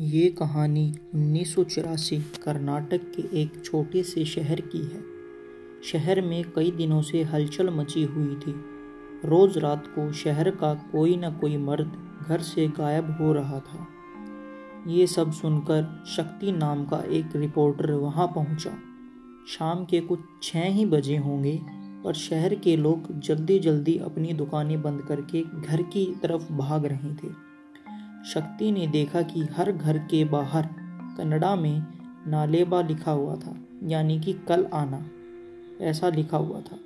ये कहानी उन्नीस सौ चौरासी कर्नाटक के एक छोटे से शहर की है। शहर में कई दिनों से हलचल मची हुई थी। रोज़ रात को शहर का कोई ना कोई मर्द घर से गायब हो रहा था। ये सब सुनकर शक्ति नाम का एक रिपोर्टर वहाँ पहुँचा। शाम के कुछ छः ही बजे होंगे पर शहर के लोग जल्दी जल्दी अपनी दुकानें बंद करके घर की तरफ़ भाग रहे थे। शक्ति ने देखा कि हर घर के बाहर कन्नड़ा में नालेबा लिखा हुआ था, यानी कि कल आना, ऐसा लिखा हुआ था।